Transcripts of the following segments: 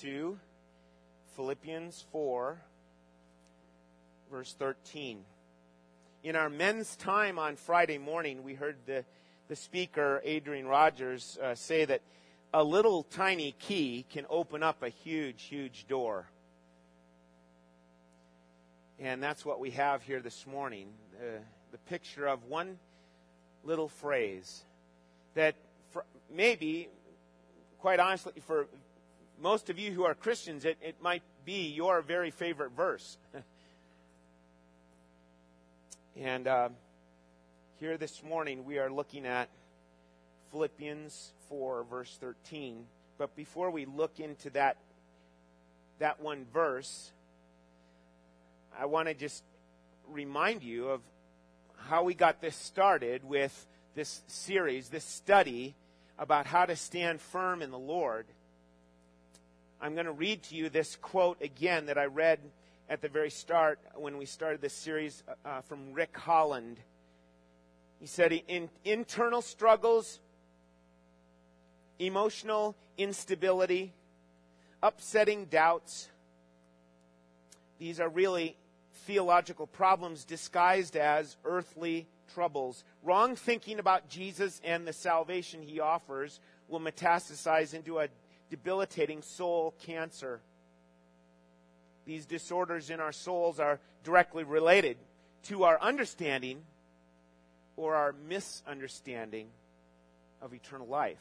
to Philippians 4, verse 13. In our men's time on Friday morning, we heard the, the speaker, Adrian Rogers, uh, say that a little tiny key can open up a huge, huge door. And that's what we have here this morning uh, the picture of one little phrase that maybe, quite honestly, for most of you who are Christians, it, it might be your very favorite verse. and uh, here this morning, we are looking at Philippians 4, verse 13. But before we look into that, that one verse, I want to just remind you of how we got this started with this series, this study about how to stand firm in the Lord. I'm going to read to you this quote again that I read at the very start when we started this series uh, uh from Rick Holland. He said, In internal struggles, emotional instability, upsetting doubts, these are really theological problems disguised as earthly troubles. Wrong thinking about Jesus and the salvation he offers will metastasize into a debilitating soul cancer. These disorders in our souls are directly related to our understanding or our misunderstanding of eternal life.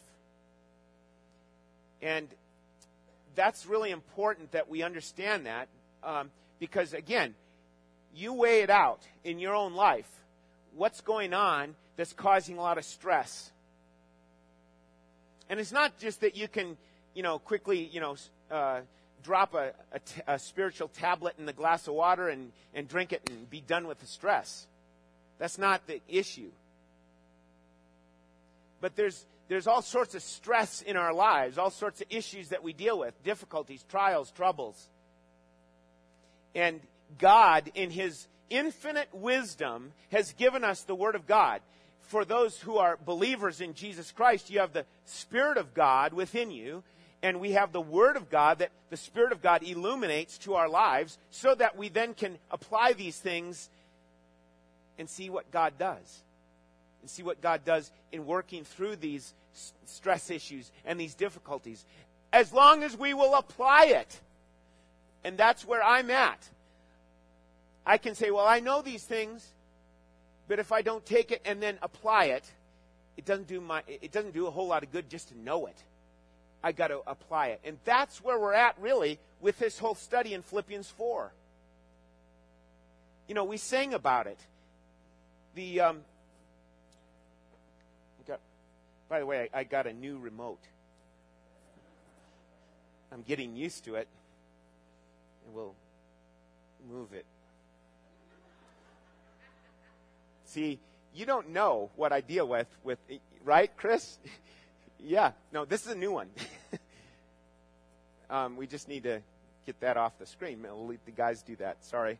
And that's really important that we understand that um, because, again, you weigh it out in your own life. What's going on that's causing a lot of stress? And it's not just that you can, you know, quickly, you know, uh, drop a, a, t- a spiritual tablet in the glass of water and, and drink it and be done with the stress. That's not the issue. But there's, there's all sorts of stress in our lives, all sorts of issues that we deal with, difficulties, trials, troubles. And God, in His infinite wisdom, has given us the Word of God. For those who are believers in Jesus Christ, you have the Spirit of God within you, and we have the Word of God that the Spirit of God illuminates to our lives so that we then can apply these things and see what God does. And see what God does in working through these stress issues and these difficulties. As long as we will apply it. And that's where I'm at. I can say, well, I know these things, but if I don't take it and then apply it, it doesn't do my it doesn't do a whole lot of good just to know it. I got to apply it. And that's where we're at really with this whole study in Philippians 4. You know, we sang about it. The um, got, by the way, I, I got a new remote. I'm getting used to it, and we'll move it. See, you don't know what I deal with with right, Chris? yeah. No, this is a new one. um, we just need to get that off the screen. We'll let the guys do that. Sorry.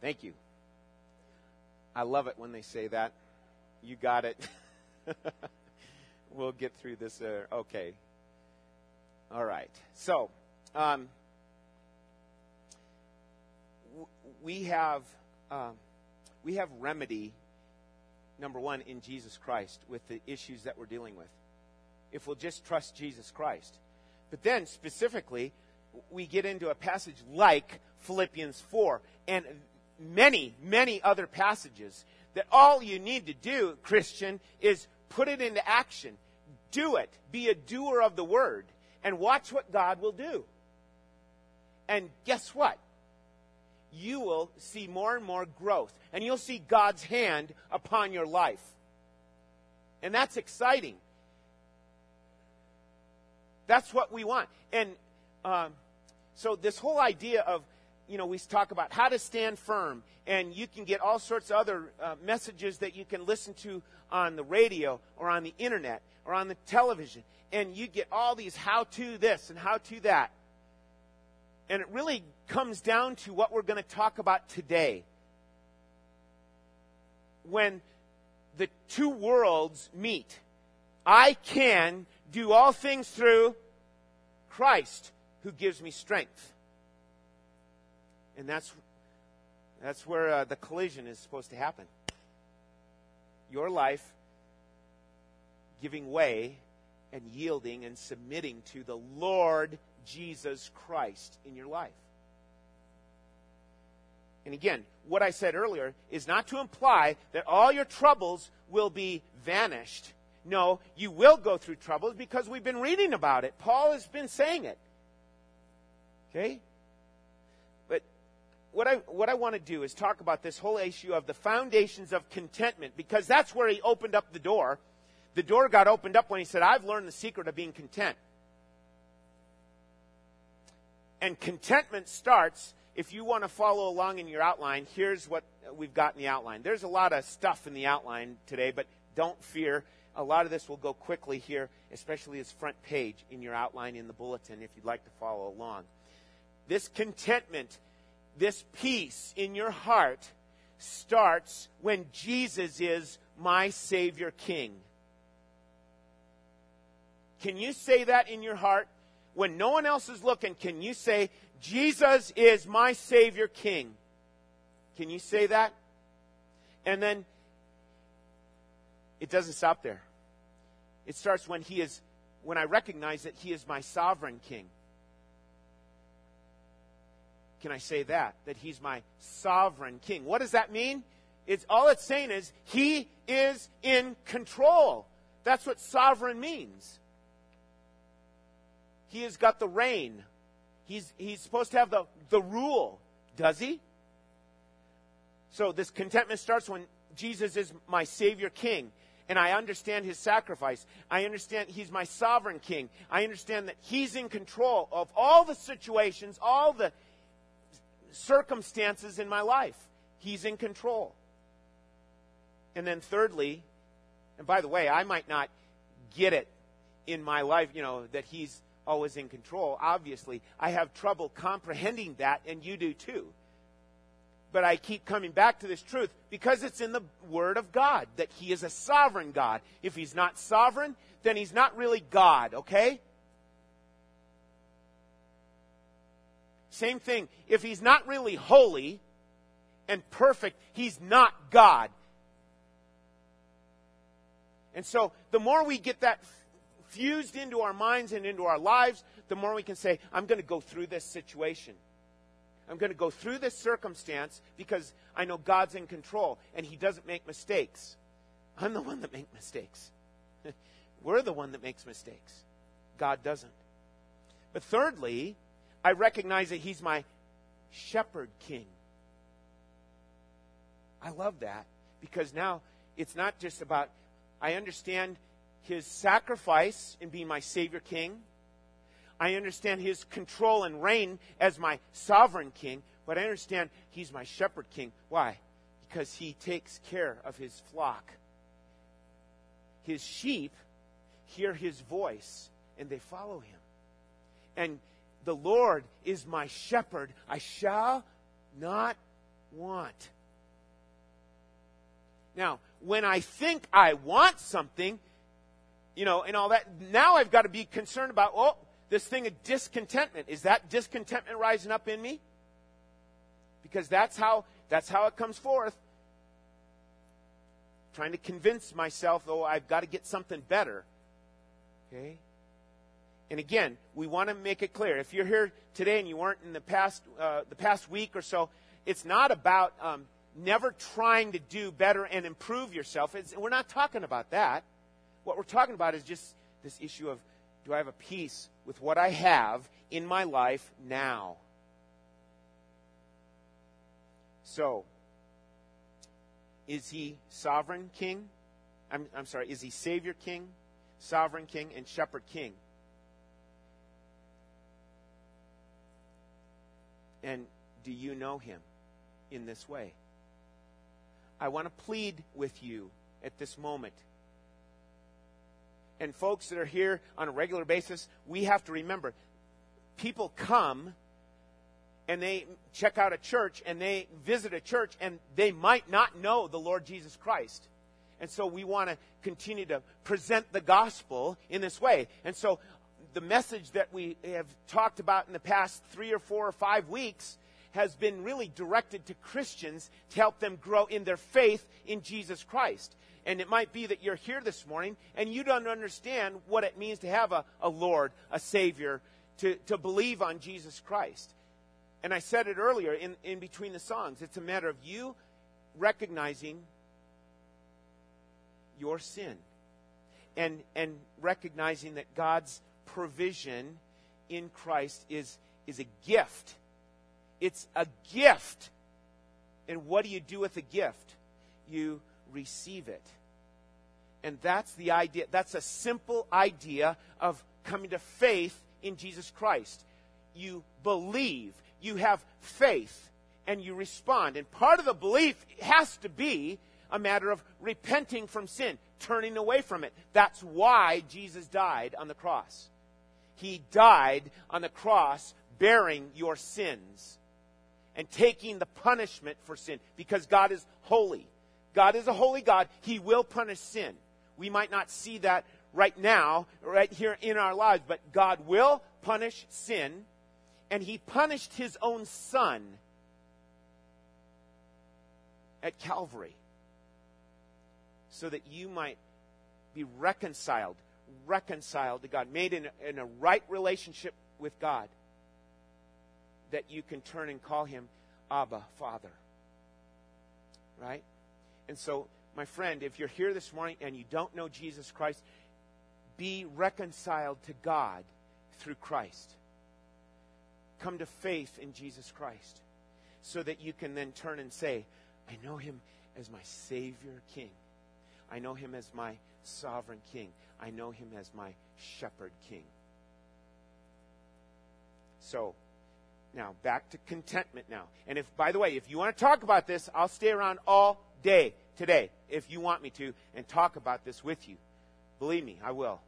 Thank you. I love it when they say that. You got it. we'll get through this. Uh, okay. All right. So, um, we have uh, we have remedy number one in Jesus Christ with the issues that we're dealing with. If we'll just trust Jesus Christ, but then specifically, we get into a passage like Philippians four and many many other passages that all you need to do, Christian, is put it into action. Do it. Be a doer of the word and watch what God will do. And guess what? You will see more and more growth. And you'll see God's hand upon your life. And that's exciting. That's what we want. And um, so, this whole idea of, you know, we talk about how to stand firm, and you can get all sorts of other uh, messages that you can listen to on the radio or on the internet or on the television. And you get all these how to this and how to that. And it really comes down to what we're going to talk about today. When the two worlds meet, I can do all things through Christ who gives me strength. And that's, that's where uh, the collision is supposed to happen. Your life giving way and yielding and submitting to the Lord Jesus Christ in your life. And again, what I said earlier is not to imply that all your troubles will be vanished. No, you will go through troubles because we've been reading about it. Paul has been saying it. Okay? But what I, what I want to do is talk about this whole issue of the foundations of contentment because that's where he opened up the door. The door got opened up when he said, I've learned the secret of being content. And contentment starts if you want to follow along in your outline, here's what we've got in the outline. There's a lot of stuff in the outline today, but don't fear. A lot of this will go quickly here, especially this front page in your outline in the bulletin if you'd like to follow along. This contentment, this peace in your heart starts when Jesus is my Savior King. Can you say that in your heart? When no one else is looking, can you say, Jesus is my Savior King. Can you say that? And then it doesn't stop there. It starts when he is when I recognize that he is my sovereign king. Can I say that? That he's my sovereign king. What does that mean? It's all it's saying is he is in control. That's what sovereign means. He has got the reign He's, he's supposed to have the, the rule. Does he? So this contentment starts when Jesus is my Savior King and I understand his sacrifice. I understand he's my sovereign king. I understand that he's in control of all the situations, all the circumstances in my life. He's in control. And then thirdly, and by the way, I might not get it in my life, you know, that he's always in control, obviously. I have trouble comprehending that, and you do too. But I keep coming back to this truth because it's in the Word of God that He is a sovereign God. If He's not sovereign, then He's not really God, okay? Same thing. If He's not really holy and perfect, He's not God. And so the more we get that fused into our minds and into our lives, the more we can say, I'm going to go through this situation. I'm going to go through this circumstance because I know God's in control and He doesn't make mistakes. I'm the one that makes mistakes. We're the one that makes mistakes. God doesn't. But thirdly, I recognize that He's my shepherd king. I love that because now it's not just about, I understand his sacrifice in being my Savior King. I understand his control and reign as my sovereign king, but I understand he's my shepherd king. Why? Because he takes care of his flock. His sheep hear his voice and they follow him. And the Lord is my shepherd. I shall not want. Now, when I think I want something, you know, and all that. Now I've got to be concerned about, oh, this thing of discontentment. Is that discontentment rising up in me? Because that's how that's how it comes forth. Trying to convince myself, oh, I've got to get something better. Okay? And again, we want to make it clear. If you're here today and you weren't in the past uh, the past week or so, it's not about um, never trying to do better and improve yourself. It's, we're not talking about that. What we're talking about is just this issue of do I have a peace with what I have in my life now? So, is he sovereign king? I'm, I'm sorry, is he Savior king, sovereign king, and shepherd king? And do you know him in this way? I want to plead with you at this moment and folks that are here on a regular basis, we have to remember people come and they check out a church and they visit a church and they might not know the Lord Jesus Christ. And so we want to continue to present the gospel in this way. And so the message that we have talked about in the past three or four or five weeks has been really directed to Christians to help them grow in their faith in Jesus Christ. And it might be that you're here this morning and you don't understand what it means to have a, a Lord, a Savior, to, to believe on Jesus Christ. And I said it earlier in, in between the songs. It's a matter of you recognizing your sin and, and recognizing that God's provision in Christ is, is a gift. It's a gift. And what do you do with a gift? You receive it. And that's the idea. That's a simple idea of coming to faith in Jesus Christ. You believe, you have faith, and you respond. And part of the belief has to be a matter of repenting from sin, turning away from it. That's why Jesus died on the cross. He died on the cross bearing your sins and taking the punishment for sin because God is holy. God is a holy God. He will punish sin. We might not see that right now, right here in our lives, but God will punish sin, and He punished His own Son at Calvary so that you might be reconciled, reconciled to God, made in a, in a right relationship with God, that you can turn and call Him Abba, Father. Right? And so, my friend, if you're here this morning and you don't know Jesus Christ, be reconciled to God through Christ. Come to faith in Jesus Christ so that you can then turn and say, I know him as my Savior King. I know him as my sovereign King. I know him as my shepherd King. So, now back to contentment now. And if, by the way, if you want to talk about this, I'll stay around all day today if you want me to and talk about this with you. Believe me, I will.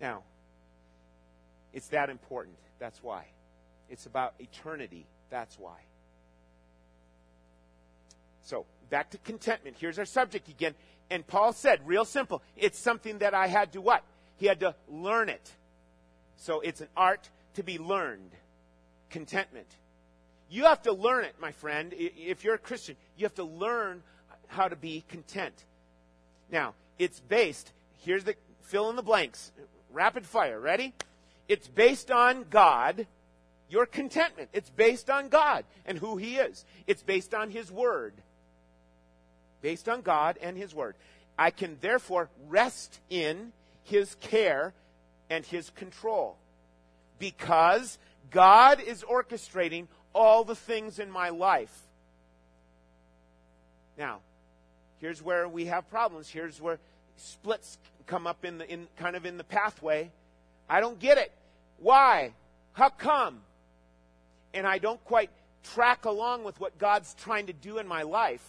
Now, it's that important. That's why. It's about eternity. That's why. So, back to contentment. Here's our subject again. And Paul said, real simple, it's something that I had to what? He had to learn it. So, it's an art to be learned. Contentment. You have to learn it, my friend. If you're a Christian, you have to learn how to be content. Now, it's based, here's the fill in the blanks, rapid fire. Ready? It's based on God, your contentment. It's based on God and who He is. It's based on His Word. Based on God and His Word. I can therefore rest in His care and His control. Because God is orchestrating all the things in my life. Now, here's where we have problems. Here's where splits come up in the in kind of in the pathway. I don't get it. Why? How come? And I don't quite track along with what God's trying to do in my life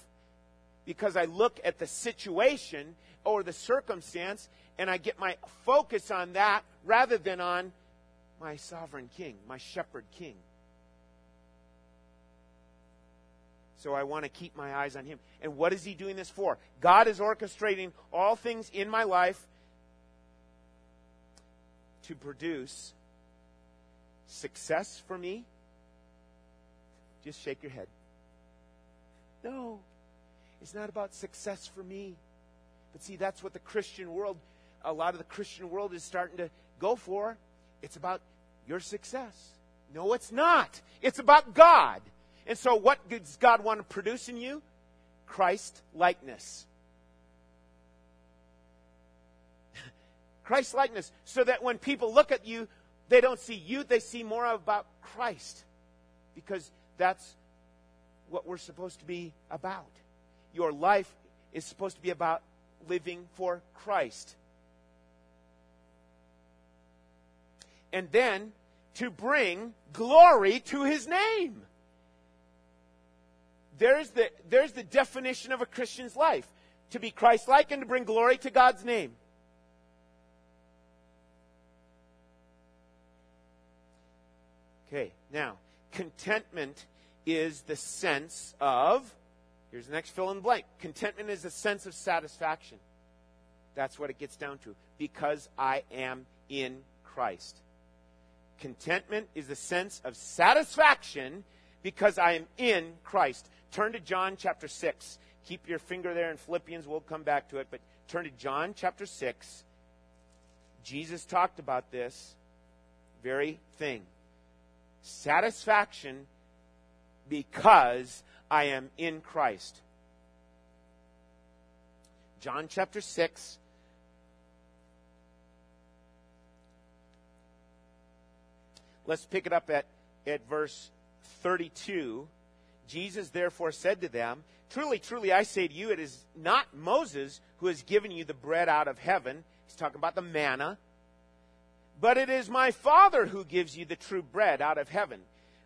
because I look at the situation or the circumstance and I get my focus on that rather than on my sovereign king, my shepherd king. So I want to keep my eyes on him. And what is he doing this for? God is orchestrating all things in my life to produce success for me. Just shake your head. No, it's not about success for me. But see, that's what the Christian world, a lot of the Christian world is starting to go for. It's about your success. No, it's not. It's about God. And so, what does God want to produce in you? Christ likeness. Christ likeness. So that when people look at you, they don't see you, they see more about Christ. Because that's what we're supposed to be about. Your life is supposed to be about living for Christ. And then to bring glory to his name. There's the, there's the definition of a Christian's life to be Christ like and to bring glory to God's name. Okay, now, contentment is the sense of Here's the next fill in the blank. Contentment is a sense of satisfaction. That's what it gets down to. Because I am in Christ. Contentment is the sense of satisfaction because I am in Christ. Turn to John chapter 6. Keep your finger there in Philippians. We'll come back to it. But turn to John chapter 6. Jesus talked about this very thing satisfaction because I am in Christ. John chapter 6. Let's pick it up at, at verse 32. Jesus therefore said to them, Truly, truly, I say to you, it is not Moses who has given you the bread out of heaven. He's talking about the manna. But it is my Father who gives you the true bread out of heaven.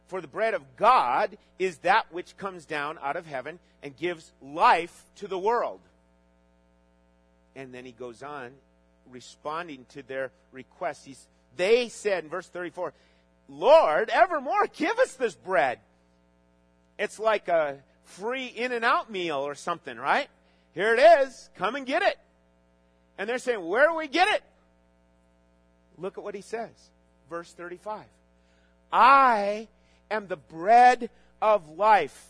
For the bread of God is that which comes down out of heaven and gives life to the world. And then he goes on, responding to their request. He's, they said in verse 34, Lord, evermore give us this bread. It's like a free in and out meal or something, right? Here it is. Come and get it. And they're saying, Where do we get it? Look at what he says. Verse 35. I am the bread of life.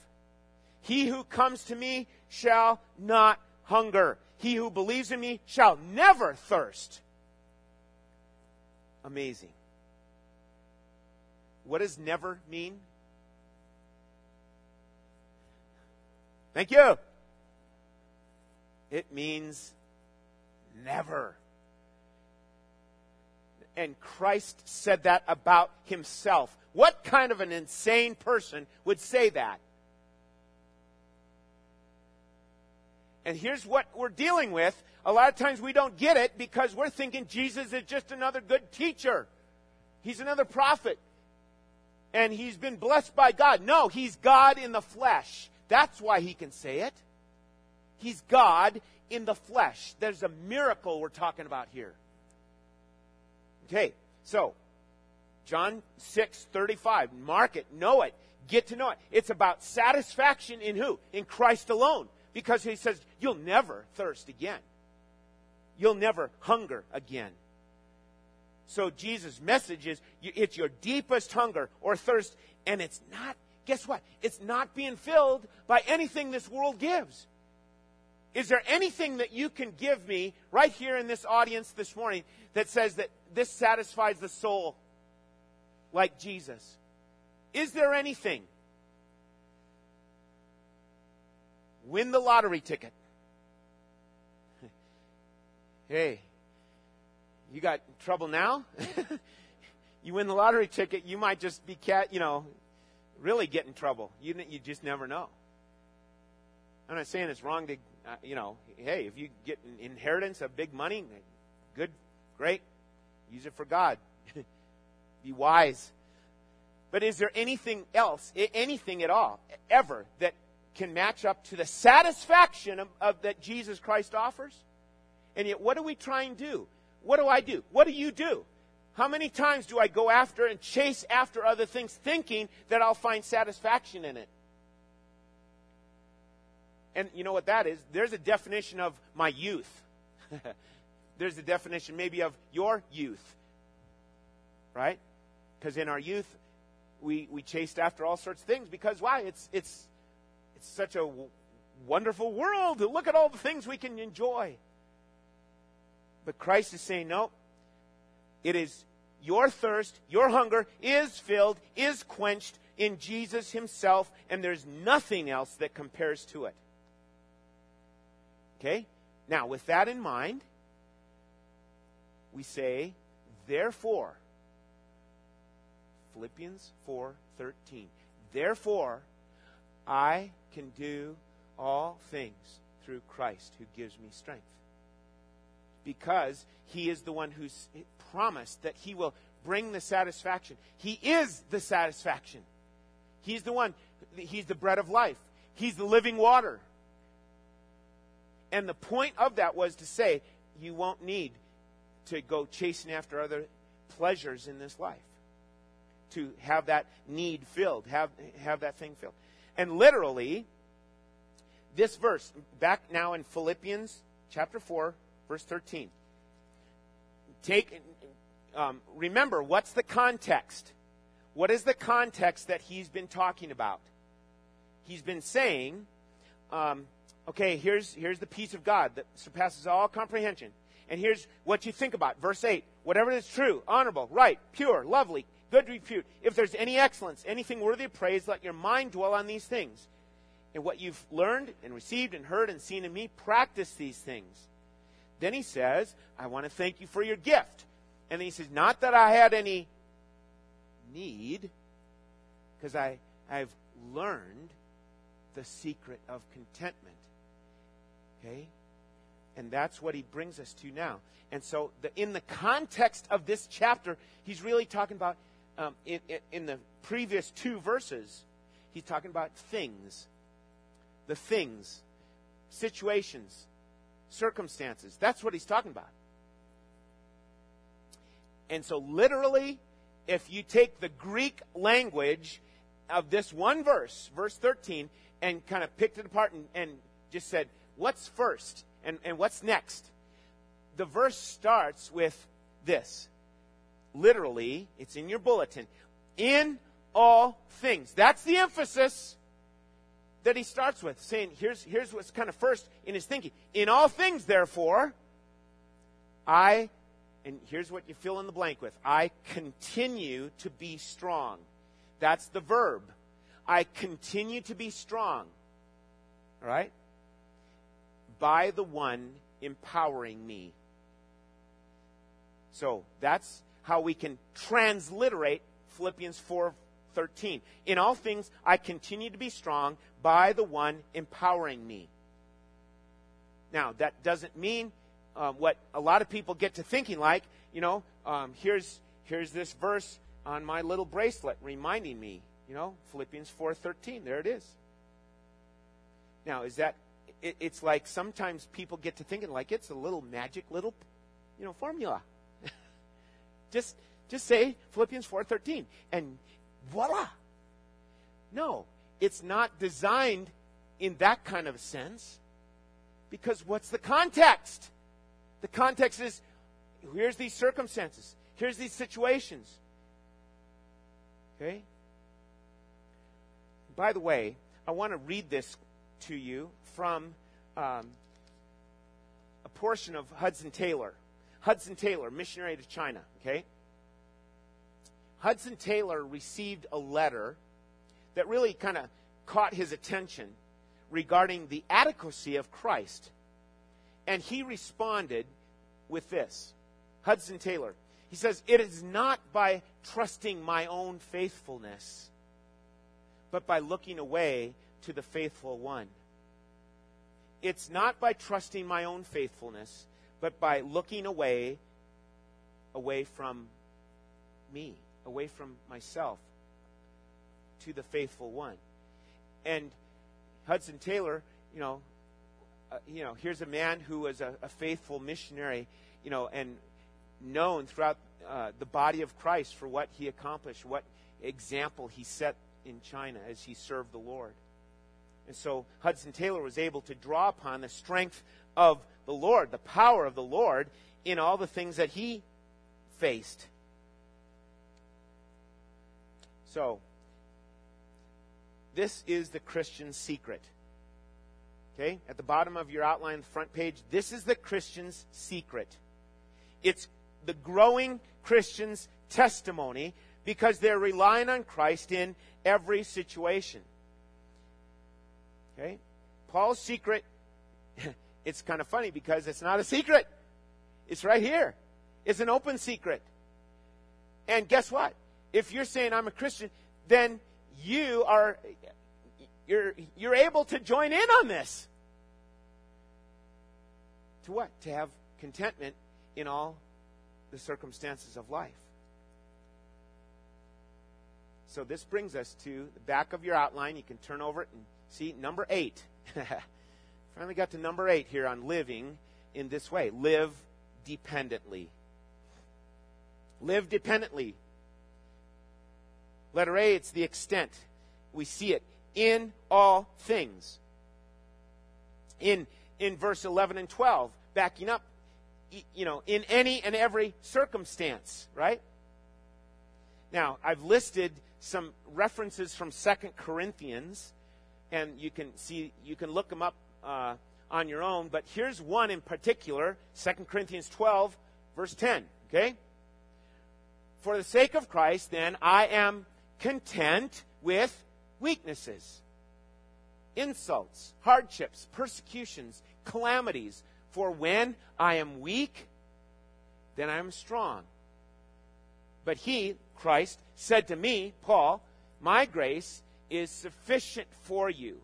He who comes to me shall not hunger. He who believes in me shall never thirst. Amazing. What does never mean? Thank you. It means never. And Christ said that about himself. What kind of an insane person would say that? And here's what we're dealing with. A lot of times we don't get it because we're thinking Jesus is just another good teacher. He's another prophet. And he's been blessed by God. No, he's God in the flesh. That's why he can say it. He's God in the flesh. There's a miracle we're talking about here. Okay, so John 6 35. Mark it, know it, get to know it. It's about satisfaction in who? In Christ alone. Because he says, you'll never thirst again. You'll never hunger again. So Jesus' message is it's your deepest hunger or thirst, and it's not guess what? It's not being filled by anything this world gives. Is there anything that you can give me right here in this audience this morning that says that this satisfies the soul like Jesus? Is there anything? Win the lottery ticket. hey, you got trouble now? you win the lottery ticket, you might just be cat, you know, really get in trouble. You, you just never know. I'm not saying it's wrong to, uh, you know, hey, if you get an inheritance of big money, good, great. Use it for God. Be wise. But is there anything else, anything at all, ever, that can match up to the satisfaction of, of that Jesus Christ offers? And yet, what are we trying to do? What do I do? What do you do? How many times do I go after and chase after other things thinking that I'll find satisfaction in it? And you know what that is? There's a definition of my youth. There's a definition maybe of your youth. Right? Because in our youth, we, we chased after all sorts of things because why? It's, it's, it's such a w- wonderful world. Look at all the things we can enjoy. But Christ is saying, no, it is your thirst, your hunger is filled, is quenched in Jesus Himself, and there's nothing else that compares to it. Okay? Now, with that in mind, we say, therefore, Philippians 4:13. Therefore, I can do all things through Christ who gives me strength. Because he is the one who's promised that He will bring the satisfaction. He is the satisfaction. He's the one, He's the bread of life, He's the living water. And the point of that was to say, you won't need to go chasing after other pleasures in this life to have that need filled, have, have that thing filled. And literally, this verse, back now in Philippians chapter 4, verse 13. Take, um, remember, what's the context? What is the context that he's been talking about? He's been saying, um, okay, here's, here's the peace of God that surpasses all comprehension. And here's what you think about. Verse 8 whatever is true, honorable, right, pure, lovely, good repute. If there's any excellence, anything worthy of praise, let your mind dwell on these things. And what you've learned and received and heard and seen in me, practice these things. Then he says, I want to thank you for your gift. And then he says, Not that I had any need, because I've learned the secret of contentment. Okay? And that's what he brings us to now. And so, the, in the context of this chapter, he's really talking about, um, in, in the previous two verses, he's talking about things. The things, situations, circumstances. That's what he's talking about. And so, literally, if you take the Greek language of this one verse, verse 13, and kind of picked it apart and, and just said, what's first and, and what's next? The verse starts with this. Literally, it's in your bulletin. In all things. That's the emphasis that he starts with, saying, here's, here's what's kind of first in his thinking. In all things, therefore, I, and here's what you fill in the blank with I continue to be strong. That's the verb. I continue to be strong. All right? By the one empowering me. So that's how we can transliterate Philippians 4 13. In all things, I continue to be strong by the one empowering me. Now, that doesn't mean um, what a lot of people get to thinking like, you know, um, here's, here's this verse on my little bracelet reminding me you know, Philippians 4:13, there it is. Now, is that it, it's like sometimes people get to thinking like it's a little magic little, you know, formula. just just say Philippians 4:13 and voila. No, it's not designed in that kind of sense. Because what's the context? The context is here's these circumstances, here's these situations. Okay? By the way, I want to read this to you from um, a portion of Hudson Taylor. Hudson Taylor, missionary to China, okay? Hudson Taylor received a letter that really kind of caught his attention regarding the adequacy of Christ. And he responded with this Hudson Taylor. He says, It is not by trusting my own faithfulness but by looking away to the faithful one. It's not by trusting my own faithfulness, but by looking away away from me, away from myself to the faithful one. And Hudson Taylor, you know, uh, you know, here's a man who was a, a, faithful missionary, you know, and known throughout uh, the body of Christ for what he accomplished, what example he set in China as he served the Lord. And so Hudson Taylor was able to draw upon the strength of the Lord, the power of the Lord in all the things that he faced. So, this is the Christian secret. Okay? At the bottom of your outline, front page, this is the Christian's secret. It's the growing Christian's testimony because they're relying on Christ in every situation. Okay? Paul's secret, it's kind of funny because it's not a secret. It's right here. It's an open secret. And guess what? If you're saying I'm a Christian, then you are you're you're able to join in on this. To what? To have contentment in all the circumstances of life. So this brings us to the back of your outline. You can turn over it and see number eight. Finally got to number eight here on living in this way. Live dependently. Live dependently. Letter A, it's the extent. We see it in all things. in, in verse 11 and 12, backing up, you know, in any and every circumstance, right? Now, I've listed some references from Second Corinthians, and you can see, you can look them up uh, on your own, but here's one in particular, Second Corinthians 12, verse 10, okay? For the sake of Christ, then, I am content with weaknesses, insults, hardships, persecutions, calamities. For when I am weak, then I am strong. But he, Christ, said to me, Paul, My grace is sufficient for you,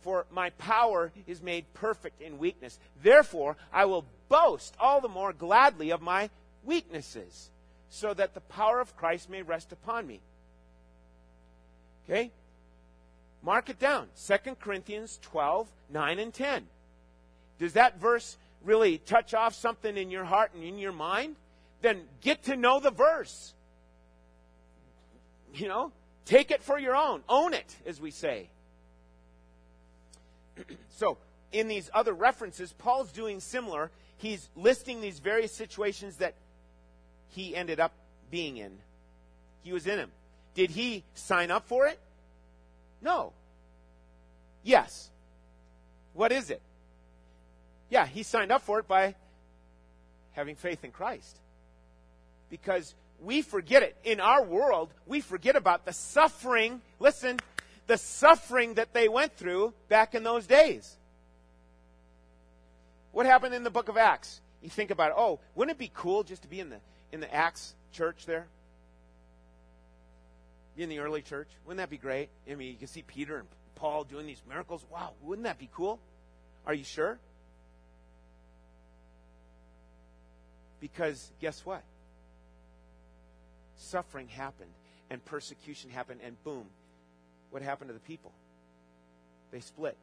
for my power is made perfect in weakness. Therefore, I will boast all the more gladly of my weaknesses, so that the power of Christ may rest upon me. Okay? Mark it down. 2 Corinthians 12, 9 and 10. Does that verse really touch off something in your heart and in your mind? Then get to know the verse. You know, take it for your own. Own it, as we say. so, in these other references, Paul's doing similar. He's listing these various situations that he ended up being in. He was in them. Did he sign up for it? No. Yes. What is it? Yeah, he signed up for it by having faith in Christ. Because we forget it. In our world, we forget about the suffering, listen, the suffering that they went through back in those days. What happened in the book of Acts? You think about it, oh, wouldn't it be cool just to be in the in the Acts church there? In the early church. Wouldn't that be great? I mean, you can see Peter and Paul doing these miracles. Wow, wouldn't that be cool? Are you sure? Because guess what? Suffering happened and persecution happened, and boom, what happened to the people? They split.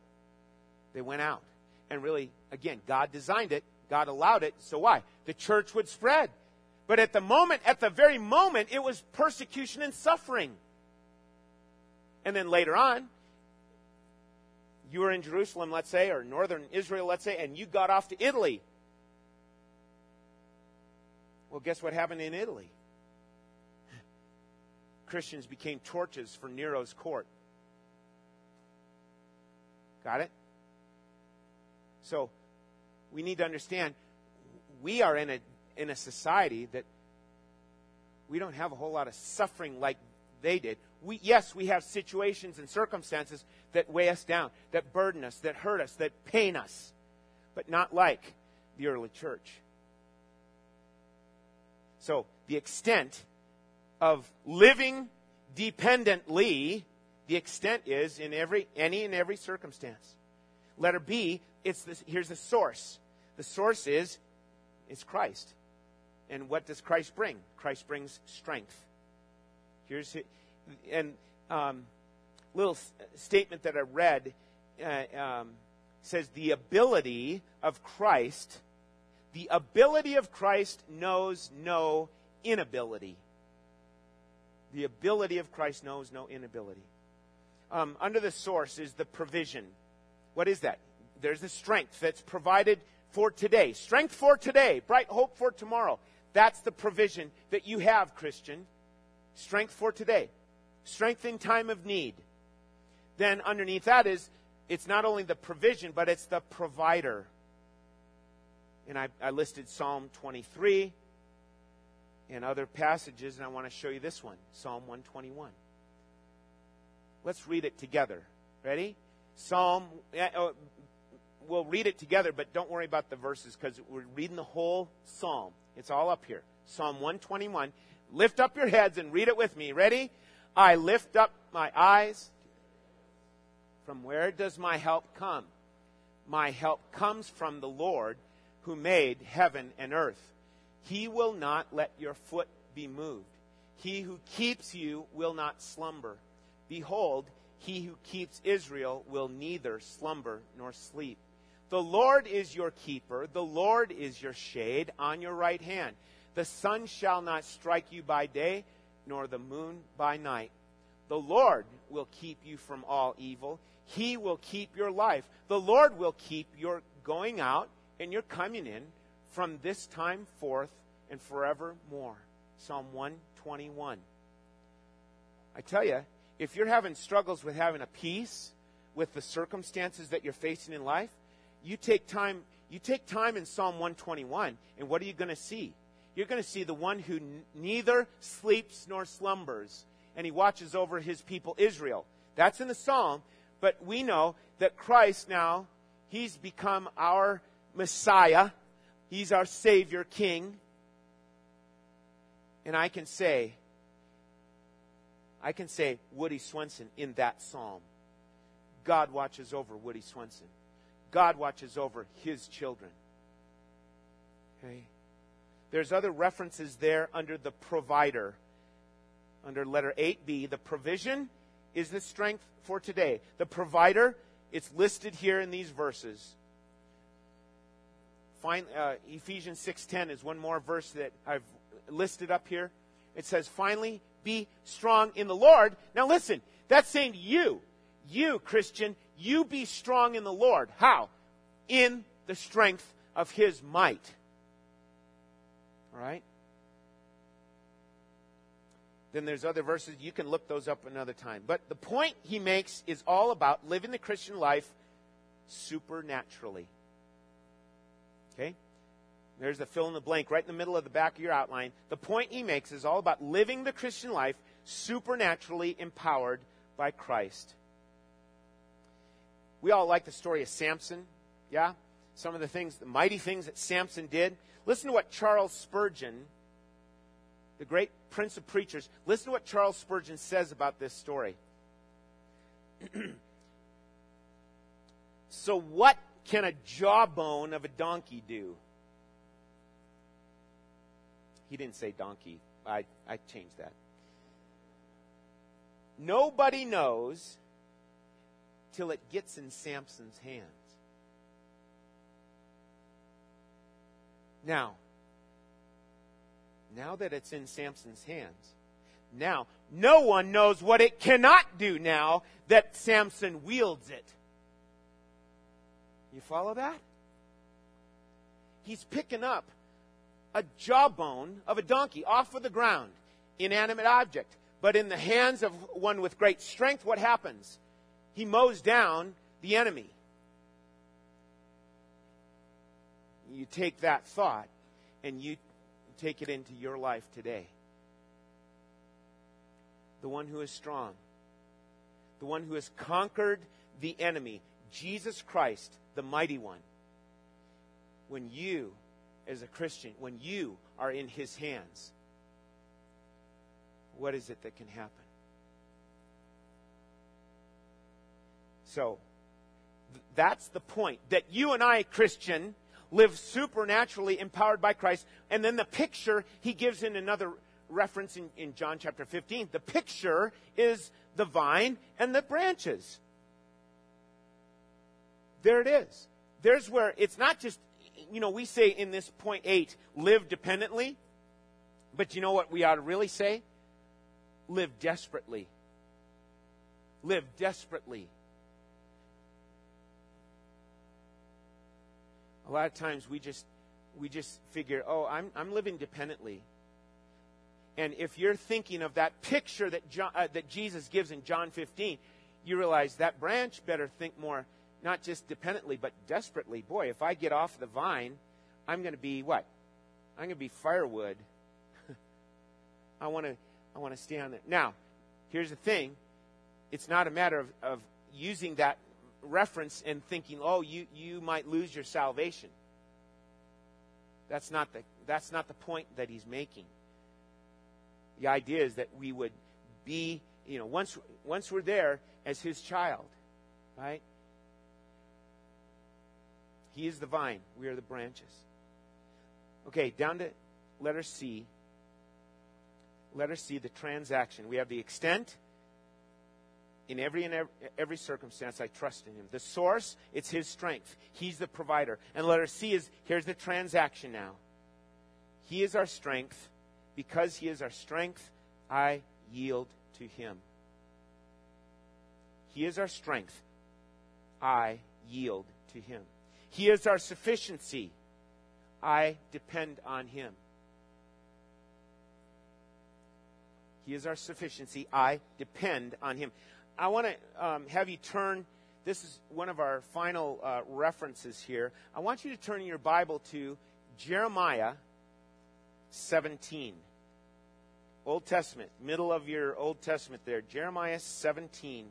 They went out. And really, again, God designed it, God allowed it, so why? The church would spread. But at the moment, at the very moment, it was persecution and suffering. And then later on, you were in Jerusalem, let's say, or northern Israel, let's say, and you got off to Italy. Well, guess what happened in Italy? Christians became torches for Nero's court. Got it? So, we need to understand we are in a in a society that we don't have a whole lot of suffering like they did. We, yes, we have situations and circumstances that weigh us down, that burden us, that hurt us, that pain us, but not like the early church. So, the extent of living dependently, the extent is in every any and every circumstance. Letter B, it's this, here's the source. The source is is Christ. And what does Christ bring? Christ brings strength. Here's and um, little statement that I read uh, um, says the ability of Christ, the ability of Christ knows no inability. The ability of Christ knows no inability. Um, under the source is the provision. What is that? There's the strength that's provided for today. Strength for today, bright hope for tomorrow. That's the provision that you have, Christian. Strength for today. Strength in time of need. Then underneath that is it's not only the provision, but it's the provider. And I, I listed Psalm 23 and other passages, and I want to show you this one Psalm 121. Let's read it together. Ready? Psalm, uh, we'll read it together, but don't worry about the verses because we're reading the whole psalm. It's all up here. Psalm 121. Lift up your heads and read it with me. Ready? I lift up my eyes. From where does my help come? My help comes from the Lord who made heaven and earth. He will not let your foot be moved. He who keeps you will not slumber. Behold, he who keeps Israel will neither slumber nor sleep. The Lord is your keeper. The Lord is your shade on your right hand. The sun shall not strike you by day, nor the moon by night. The Lord will keep you from all evil. He will keep your life. The Lord will keep your going out and your coming in from this time forth and forevermore. Psalm 121. I tell you, if you're having struggles with having a peace with the circumstances that you're facing in life, you take time you take time in Psalm 121 and what are you going to see? You're going to see the one who n- neither sleeps nor slumbers and he watches over his people Israel. That's in the psalm, but we know that Christ now he's become our Messiah. He's our savior king. And I can say I can say Woody Swenson in that psalm. God watches over Woody Swenson. God watches over his children. Okay? There's other references there under the provider. Under letter 8b, the provision is the strength for today. The provider, it's listed here in these verses. Find, uh, Ephesians 6:10 is one more verse that I've listed up here. It says, "Finally, be strong in the Lord." Now listen, that's saying to you, you Christian, you be strong in the Lord. How? In the strength of his might. Right? Then there's other verses. You can look those up another time. But the point he makes is all about living the Christian life supernaturally. Okay? There's the fill in the blank right in the middle of the back of your outline. The point he makes is all about living the Christian life supernaturally empowered by Christ. We all like the story of Samson, yeah? Some of the things, the mighty things that Samson did. Listen to what Charles Spurgeon, the great prince of preachers, listen to what Charles Spurgeon says about this story. so, what can a jawbone of a donkey do? He didn't say donkey. I, I changed that. Nobody knows till it gets in Samson's hands. Now, now that it's in Samson's hands, now no one knows what it cannot do now that Samson wields it. You follow that? He's picking up a jawbone of a donkey off of the ground, inanimate object. But in the hands of one with great strength, what happens? He mows down the enemy. You take that thought and you take it into your life today. The one who is strong, the one who has conquered the enemy, Jesus Christ, the mighty one. When you, as a Christian, when you are in his hands, what is it that can happen? So, that's the point. That you and I, Christian, live supernaturally empowered by Christ. And then the picture he gives in another reference in, in John chapter 15. The picture is the vine and the branches. There it is. There's where it's not just, you know, we say in this point eight, live dependently. But you know what we ought to really say? Live desperately. Live desperately. A lot of times we just we just figure, oh, I'm I'm living dependently. And if you're thinking of that picture that John, uh, that Jesus gives in John 15, you realize that branch better think more not just dependently but desperately. Boy, if I get off the vine, I'm going to be what? I'm going to be firewood. I want to I want to stay on there. Now, here's the thing. It's not a matter of, of using that reference and thinking, oh, you, you might lose your salvation. That's not, the, that's not the point that he's making. The idea is that we would be, you know, once, once we're there as his child, right? He is the vine, we are the branches. Okay, down to letter C. Letter C, the transaction. We have the extent, in every and every, every, circumstance, I trust in him. The source, it's his strength. He's the provider. And letter C is here's the transaction now. He is our strength. Because he is our strength, I yield to him. He is our strength. I yield to him. He is our sufficiency. I depend on him. He is our sufficiency. I depend on him. I want to um, have you turn. This is one of our final uh, references here. I want you to turn your Bible to Jeremiah 17. Old Testament, middle of your Old Testament there. Jeremiah 17.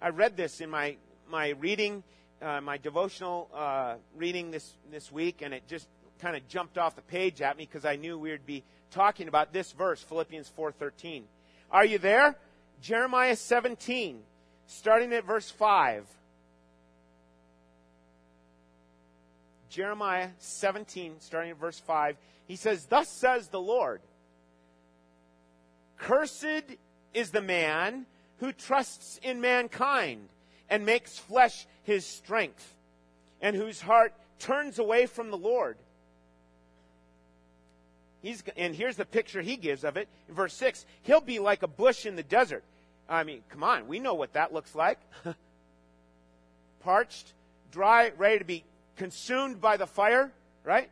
I read this in my, my reading, uh, my devotional uh, reading this, this week, and it just kind of jumped off the page at me because I knew we would be talking about this verse, Philippians 4.13. Are you there? Jeremiah 17, starting at verse 5. Jeremiah 17, starting at verse 5. He says, Thus says the Lord, Cursed is the man who trusts in mankind and makes flesh his strength, and whose heart turns away from the Lord. He's, and here's the picture he gives of it in verse 6 He'll be like a bush in the desert. I mean, come on, we know what that looks like. Parched, dry, ready to be consumed by the fire, right?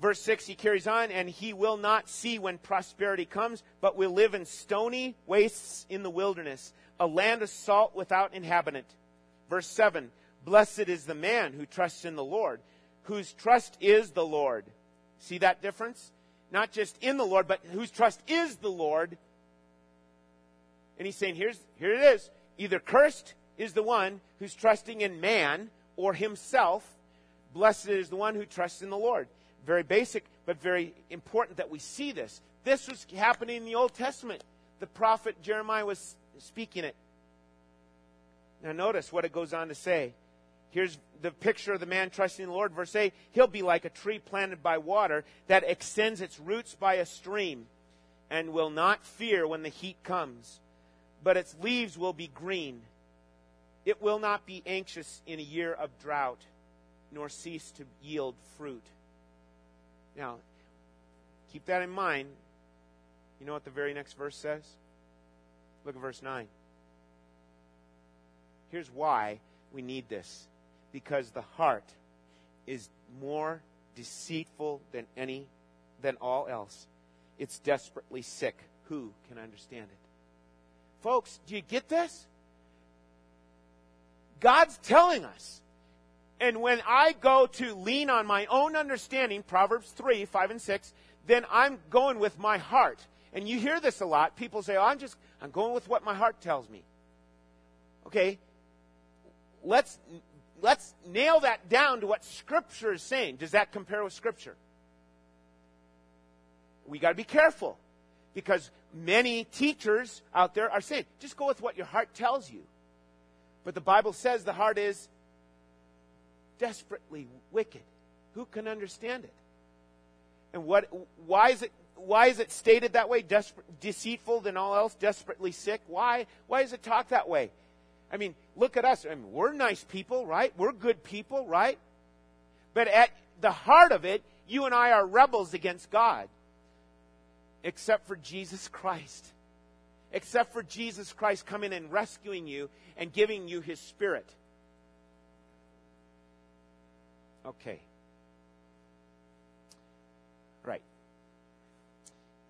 Verse 6, he carries on, and he will not see when prosperity comes, but will live in stony wastes in the wilderness, a land of salt without inhabitant. Verse 7, blessed is the man who trusts in the Lord, whose trust is the Lord. See that difference? Not just in the Lord, but whose trust is the Lord. And he's saying, here's, here it is. Either cursed is the one who's trusting in man or himself. Blessed is the one who trusts in the Lord. Very basic, but very important that we see this. This was happening in the Old Testament. The prophet Jeremiah was speaking it. Now, notice what it goes on to say. Here's the picture of the man trusting the Lord. Verse 8 He'll be like a tree planted by water that extends its roots by a stream and will not fear when the heat comes, but its leaves will be green. It will not be anxious in a year of drought, nor cease to yield fruit. Now, keep that in mind. You know what the very next verse says? Look at verse 9. Here's why we need this because the heart is more deceitful than any than all else. It's desperately sick. Who can understand it? Folks, do you get this? God's telling us and when I go to lean on my own understanding, Proverbs 3, 5, and 6, then I'm going with my heart. And you hear this a lot. People say, oh, I'm just, I'm going with what my heart tells me. Okay. Let's, let's nail that down to what Scripture is saying. Does that compare with Scripture? We got to be careful because many teachers out there are saying, just go with what your heart tells you. But the Bible says the heart is desperately wicked. Who can understand it? And what, why is it, why is it stated that way? Desperate, deceitful than all else, desperately sick. Why, why is it talked that way? I mean, look at us. I mean, we're nice people, right? We're good people, right? But at the heart of it, you and I are rebels against God. Except for Jesus Christ. Except for Jesus Christ coming and rescuing you and giving you his spirit. Okay. Right.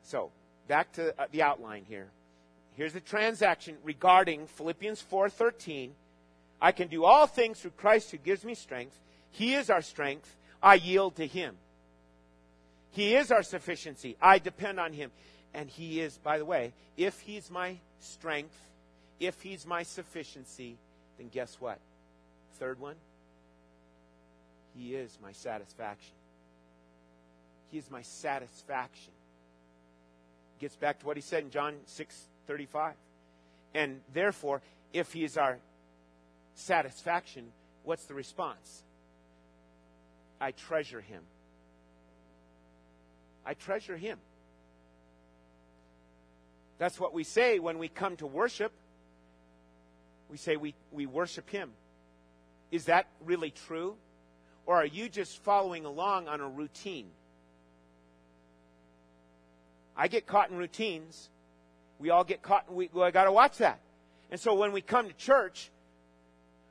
So, back to uh, the outline here. Here's the transaction regarding Philippians 4:13. I can do all things through Christ who gives me strength. He is our strength. I yield to him. He is our sufficiency. I depend on him. And he is, by the way, if he's my strength, if he's my sufficiency, then guess what? Third one, he is my satisfaction. He is my satisfaction. Gets back to what he said in John 6 35. And therefore, if he is our satisfaction, what's the response? I treasure him. I treasure him. That's what we say when we come to worship. We say we, we worship him. Is that really true? Or are you just following along on a routine? I get caught in routines. We all get caught. We, we got to watch that. And so when we come to church,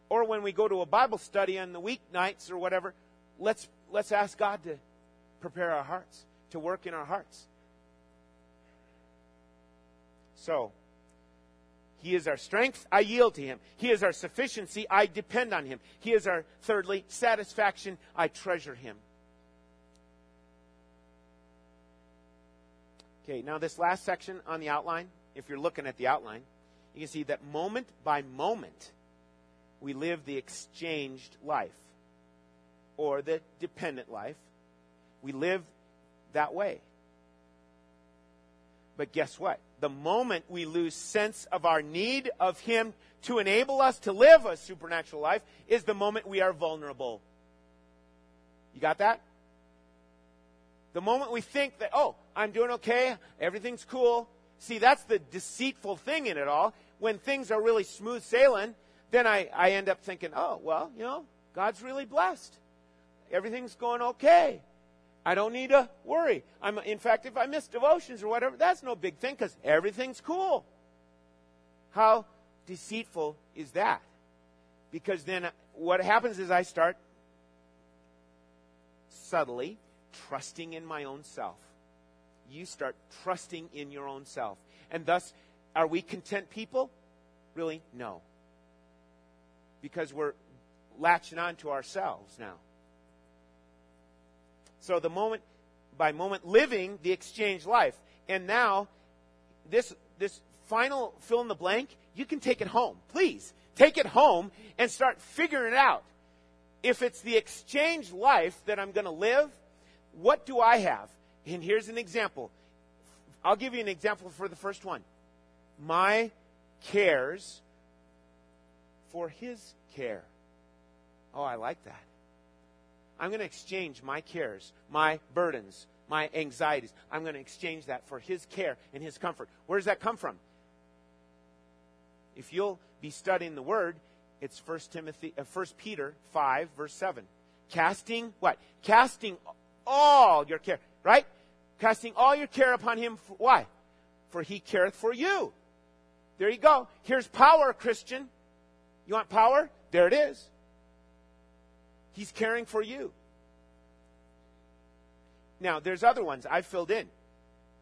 or when we go to a Bible study on the weeknights or whatever, let's let's ask God to prepare our hearts, to work in our hearts. So, he is our strength. I yield to him. He is our sufficiency. I depend on him. He is our, thirdly, satisfaction. I treasure him. Okay, now this last section on the outline, if you're looking at the outline, you can see that moment by moment, we live the exchanged life or the dependent life. We live that way. But guess what? The moment we lose sense of our need of Him to enable us to live a supernatural life is the moment we are vulnerable. You got that? The moment we think that, oh, I'm doing okay, everything's cool. See, that's the deceitful thing in it all. When things are really smooth sailing, then I, I end up thinking, oh, well, you know, God's really blessed. Everything's going okay. I don't need to worry. I'm, in fact, if I miss devotions or whatever, that's no big thing because everything's cool. How deceitful is that? Because then what happens is I start subtly trusting in my own self. You start trusting in your own self. And thus, are we content people? Really? No. Because we're latching on to ourselves now. So the moment by moment living the exchange life. And now this this final fill in the blank, you can take it home. Please take it home and start figuring it out. If it's the exchange life that I'm going to live, what do I have? And here's an example. I'll give you an example for the first one. My cares for his care. Oh, I like that. I'm going to exchange my cares, my burdens, my anxieties. I'm going to exchange that for His care and His comfort. Where does that come from? If you'll be studying the Word, it's 1 Timothy, uh, 1 Peter 5, verse 7. Casting what? Casting all your care, right? Casting all your care upon Him. For, why? For He careth for you. There you go. Here's power, Christian. You want power? There it is. He's caring for you. Now, there's other ones I've filled in,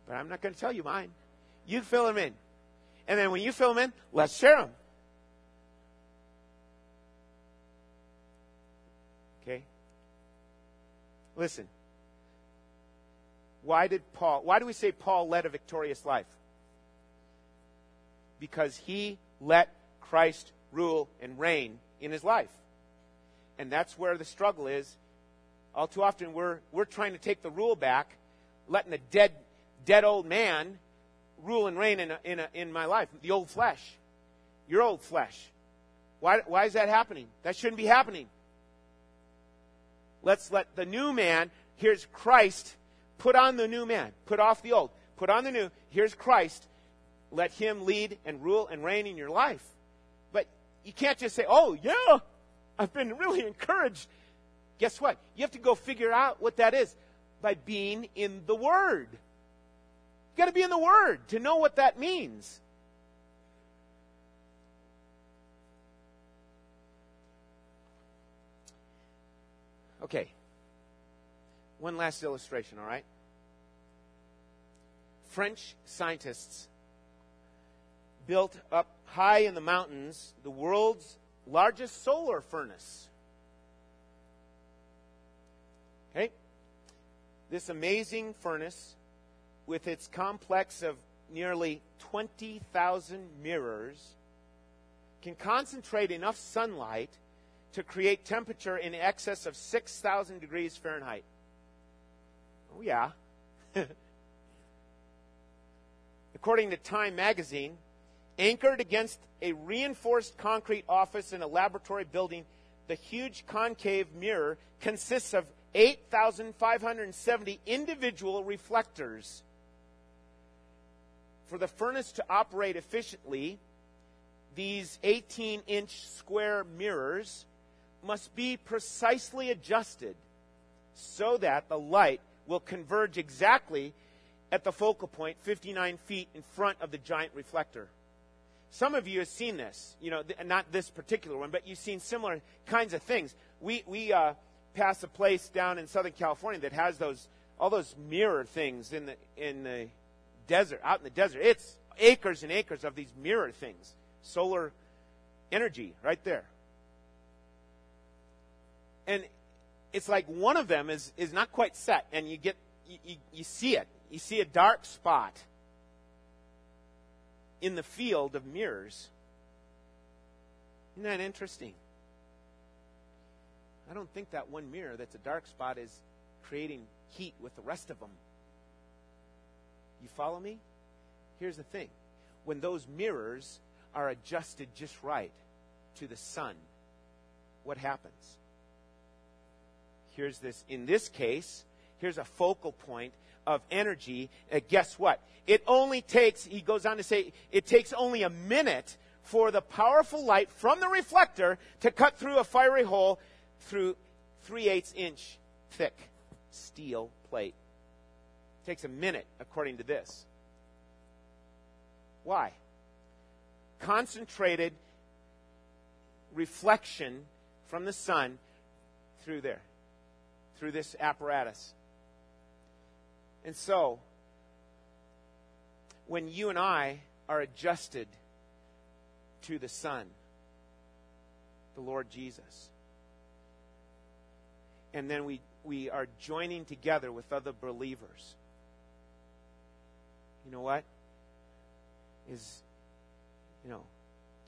but I'm not going to tell you mine. You fill them in. And then when you fill them in, let's share them. Okay? Listen. Why did Paul, why do we say Paul led a victorious life? Because he let Christ rule and reign in his life. And that's where the struggle is. All too often, we're, we're trying to take the rule back, letting a dead, dead old man rule and reign in, a, in, a, in my life. The old flesh. Your old flesh. Why, why is that happening? That shouldn't be happening. Let's let the new man, here's Christ, put on the new man. Put off the old. Put on the new. Here's Christ. Let him lead and rule and reign in your life. But you can't just say, oh, yeah, I've been really encouraged. Guess what? You have to go figure out what that is by being in the Word. You've got to be in the Word to know what that means. Okay. One last illustration, all right? French scientists built up high in the mountains the world's largest solar furnace. Okay? This amazing furnace, with its complex of nearly 20,000 mirrors, can concentrate enough sunlight to create temperature in excess of 6,000 degrees Fahrenheit. Oh, yeah. According to Time magazine, Anchored against a reinforced concrete office in a laboratory building, the huge concave mirror consists of 8,570 individual reflectors. For the furnace to operate efficiently, these 18 inch square mirrors must be precisely adjusted so that the light will converge exactly at the focal point, 59 feet in front of the giant reflector. Some of you have seen this, you know, th- not this particular one, but you've seen similar kinds of things. We, we uh, pass a place down in Southern California that has those, all those mirror things in the, in the desert, out in the desert. It's acres and acres of these mirror things. Solar energy right there. And it's like one of them is, is not quite set, and you get you, you, you see it. You see a dark spot in the field of mirrors. Isn't that interesting? I don't think that one mirror that's a dark spot is creating heat with the rest of them. You follow me? Here's the thing when those mirrors are adjusted just right to the sun, what happens? Here's this, in this case, here's a focal point of energy. Uh, guess what? It only takes, he goes on to say, it takes only a minute for the powerful light from the reflector to cut through a fiery hole through 3 eighths inch thick steel plate. It takes a minute, according to this. Why? Concentrated reflection from the sun through there, through this apparatus. And so, when you and I are adjusted to the Son, the Lord Jesus, and then we, we are joining together with other believers, you know what? Is, you know,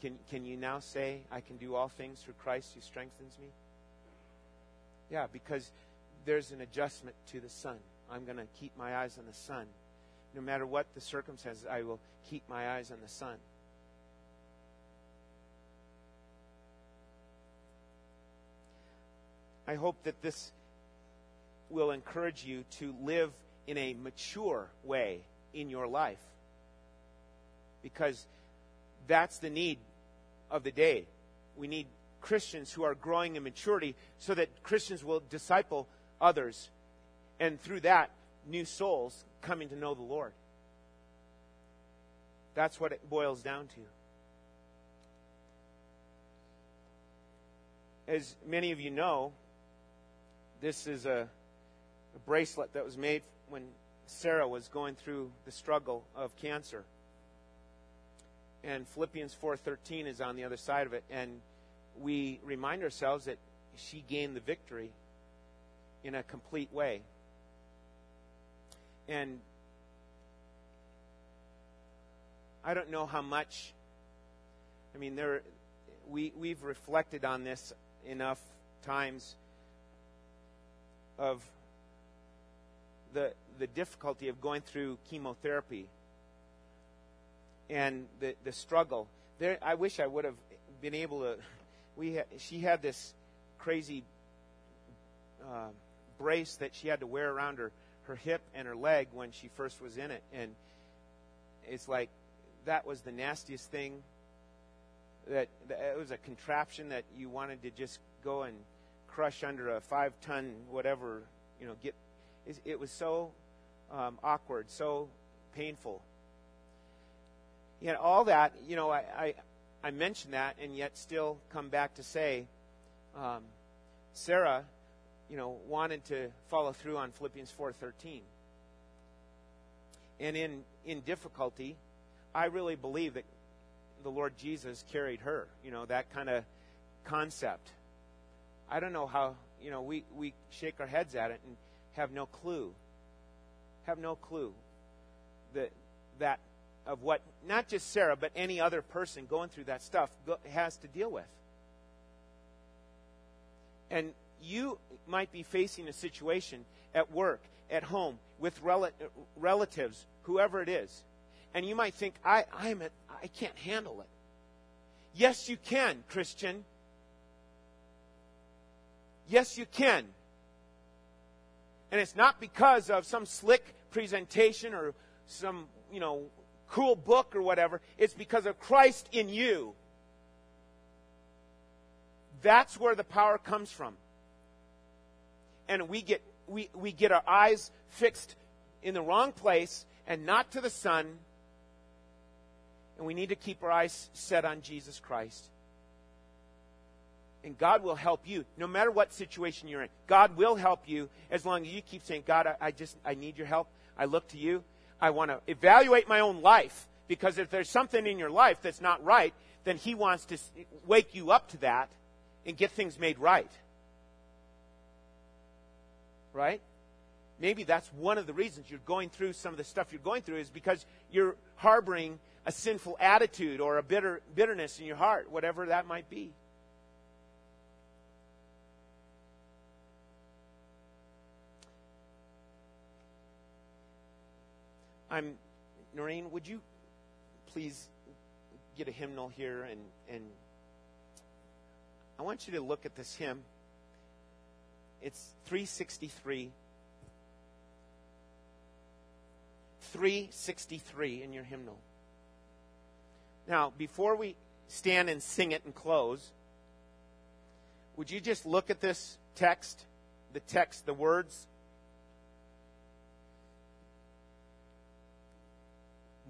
can, can you now say, I can do all things through Christ who strengthens me? Yeah, because there's an adjustment to the sun. I'm going to keep my eyes on the sun. No matter what the circumstances, I will keep my eyes on the sun. I hope that this will encourage you to live in a mature way in your life. Because that's the need of the day. We need Christians who are growing in maturity so that Christians will disciple others and through that, new souls coming to know the Lord. That's what it boils down to. As many of you know, this is a, a bracelet that was made when Sarah was going through the struggle of cancer. And Philippians 4:13 is on the other side of it and we remind ourselves that she gained the victory in a complete way. And I don't know how much. I mean, there, we we've reflected on this enough times of the the difficulty of going through chemotherapy and the the struggle. There, I wish I would have been able to. We ha, she had this crazy uh, brace that she had to wear around her her hip and her leg when she first was in it. And it's like that was the nastiest thing. That, that it was a contraption that you wanted to just go and crush under a five ton whatever you know get. It, was so um, awkward, so painful. Yet all that you know, I, I I mention that, and yet still come back to say, um, Sarah you know, wanted to follow through on Philippians 4:13. And in in difficulty, I really believe that the Lord Jesus carried her, you know, that kind of concept. I don't know how, you know, we we shake our heads at it and have no clue. Have no clue that that of what not just Sarah but any other person going through that stuff has to deal with. And you might be facing a situation at work, at home, with rel- relatives, whoever it is, and you might think, I, I'm at, I can't handle it. Yes, you can, Christian. Yes, you can. And it's not because of some slick presentation or some, you know, cool book or whatever. It's because of Christ in you. That's where the power comes from and we get we, we get our eyes fixed in the wrong place and not to the sun. And we need to keep our eyes set on Jesus Christ. And God will help you, no matter what situation you're in. God will help you as long as you keep saying, God, I, I just, I need your help. I look to you. I want to evaluate my own life. Because if there's something in your life that's not right, then He wants to wake you up to that and get things made right. Right? Maybe that's one of the reasons you're going through some of the stuff you're going through is because you're harboring a sinful attitude or a bitter bitterness in your heart, whatever that might be. I'm Noreen, would you please get a hymnal here and and I want you to look at this hymn. It's 363. 363 in your hymnal. Now, before we stand and sing it and close, would you just look at this text? The text, the words?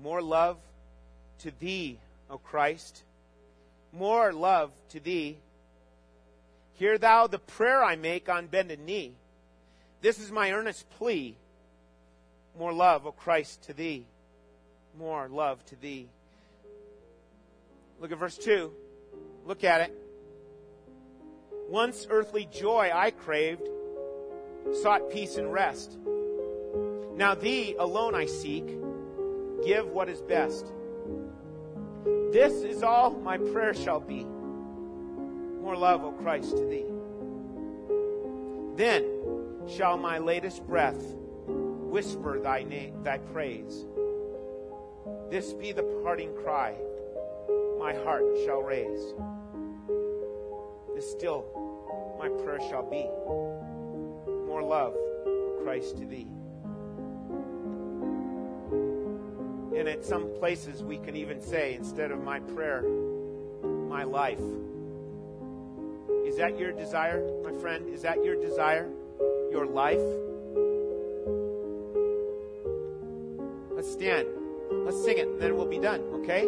More love to thee, O Christ. More love to thee Hear thou the prayer I make on bended knee. This is my earnest plea. More love, O Christ, to thee. More love to thee. Look at verse 2. Look at it. Once earthly joy I craved, sought peace and rest. Now thee alone I seek. Give what is best. This is all my prayer shall be more love, O Christ, to thee. Then shall my latest breath whisper thy name, thy praise. This be the parting cry my heart shall raise. This still my prayer shall be. More love, O Christ, to thee. And at some places we can even say, instead of my prayer, my life. Is that your desire, my friend? Is that your desire? Your life? Let's stand. Let's sing it, and then we'll be done, okay?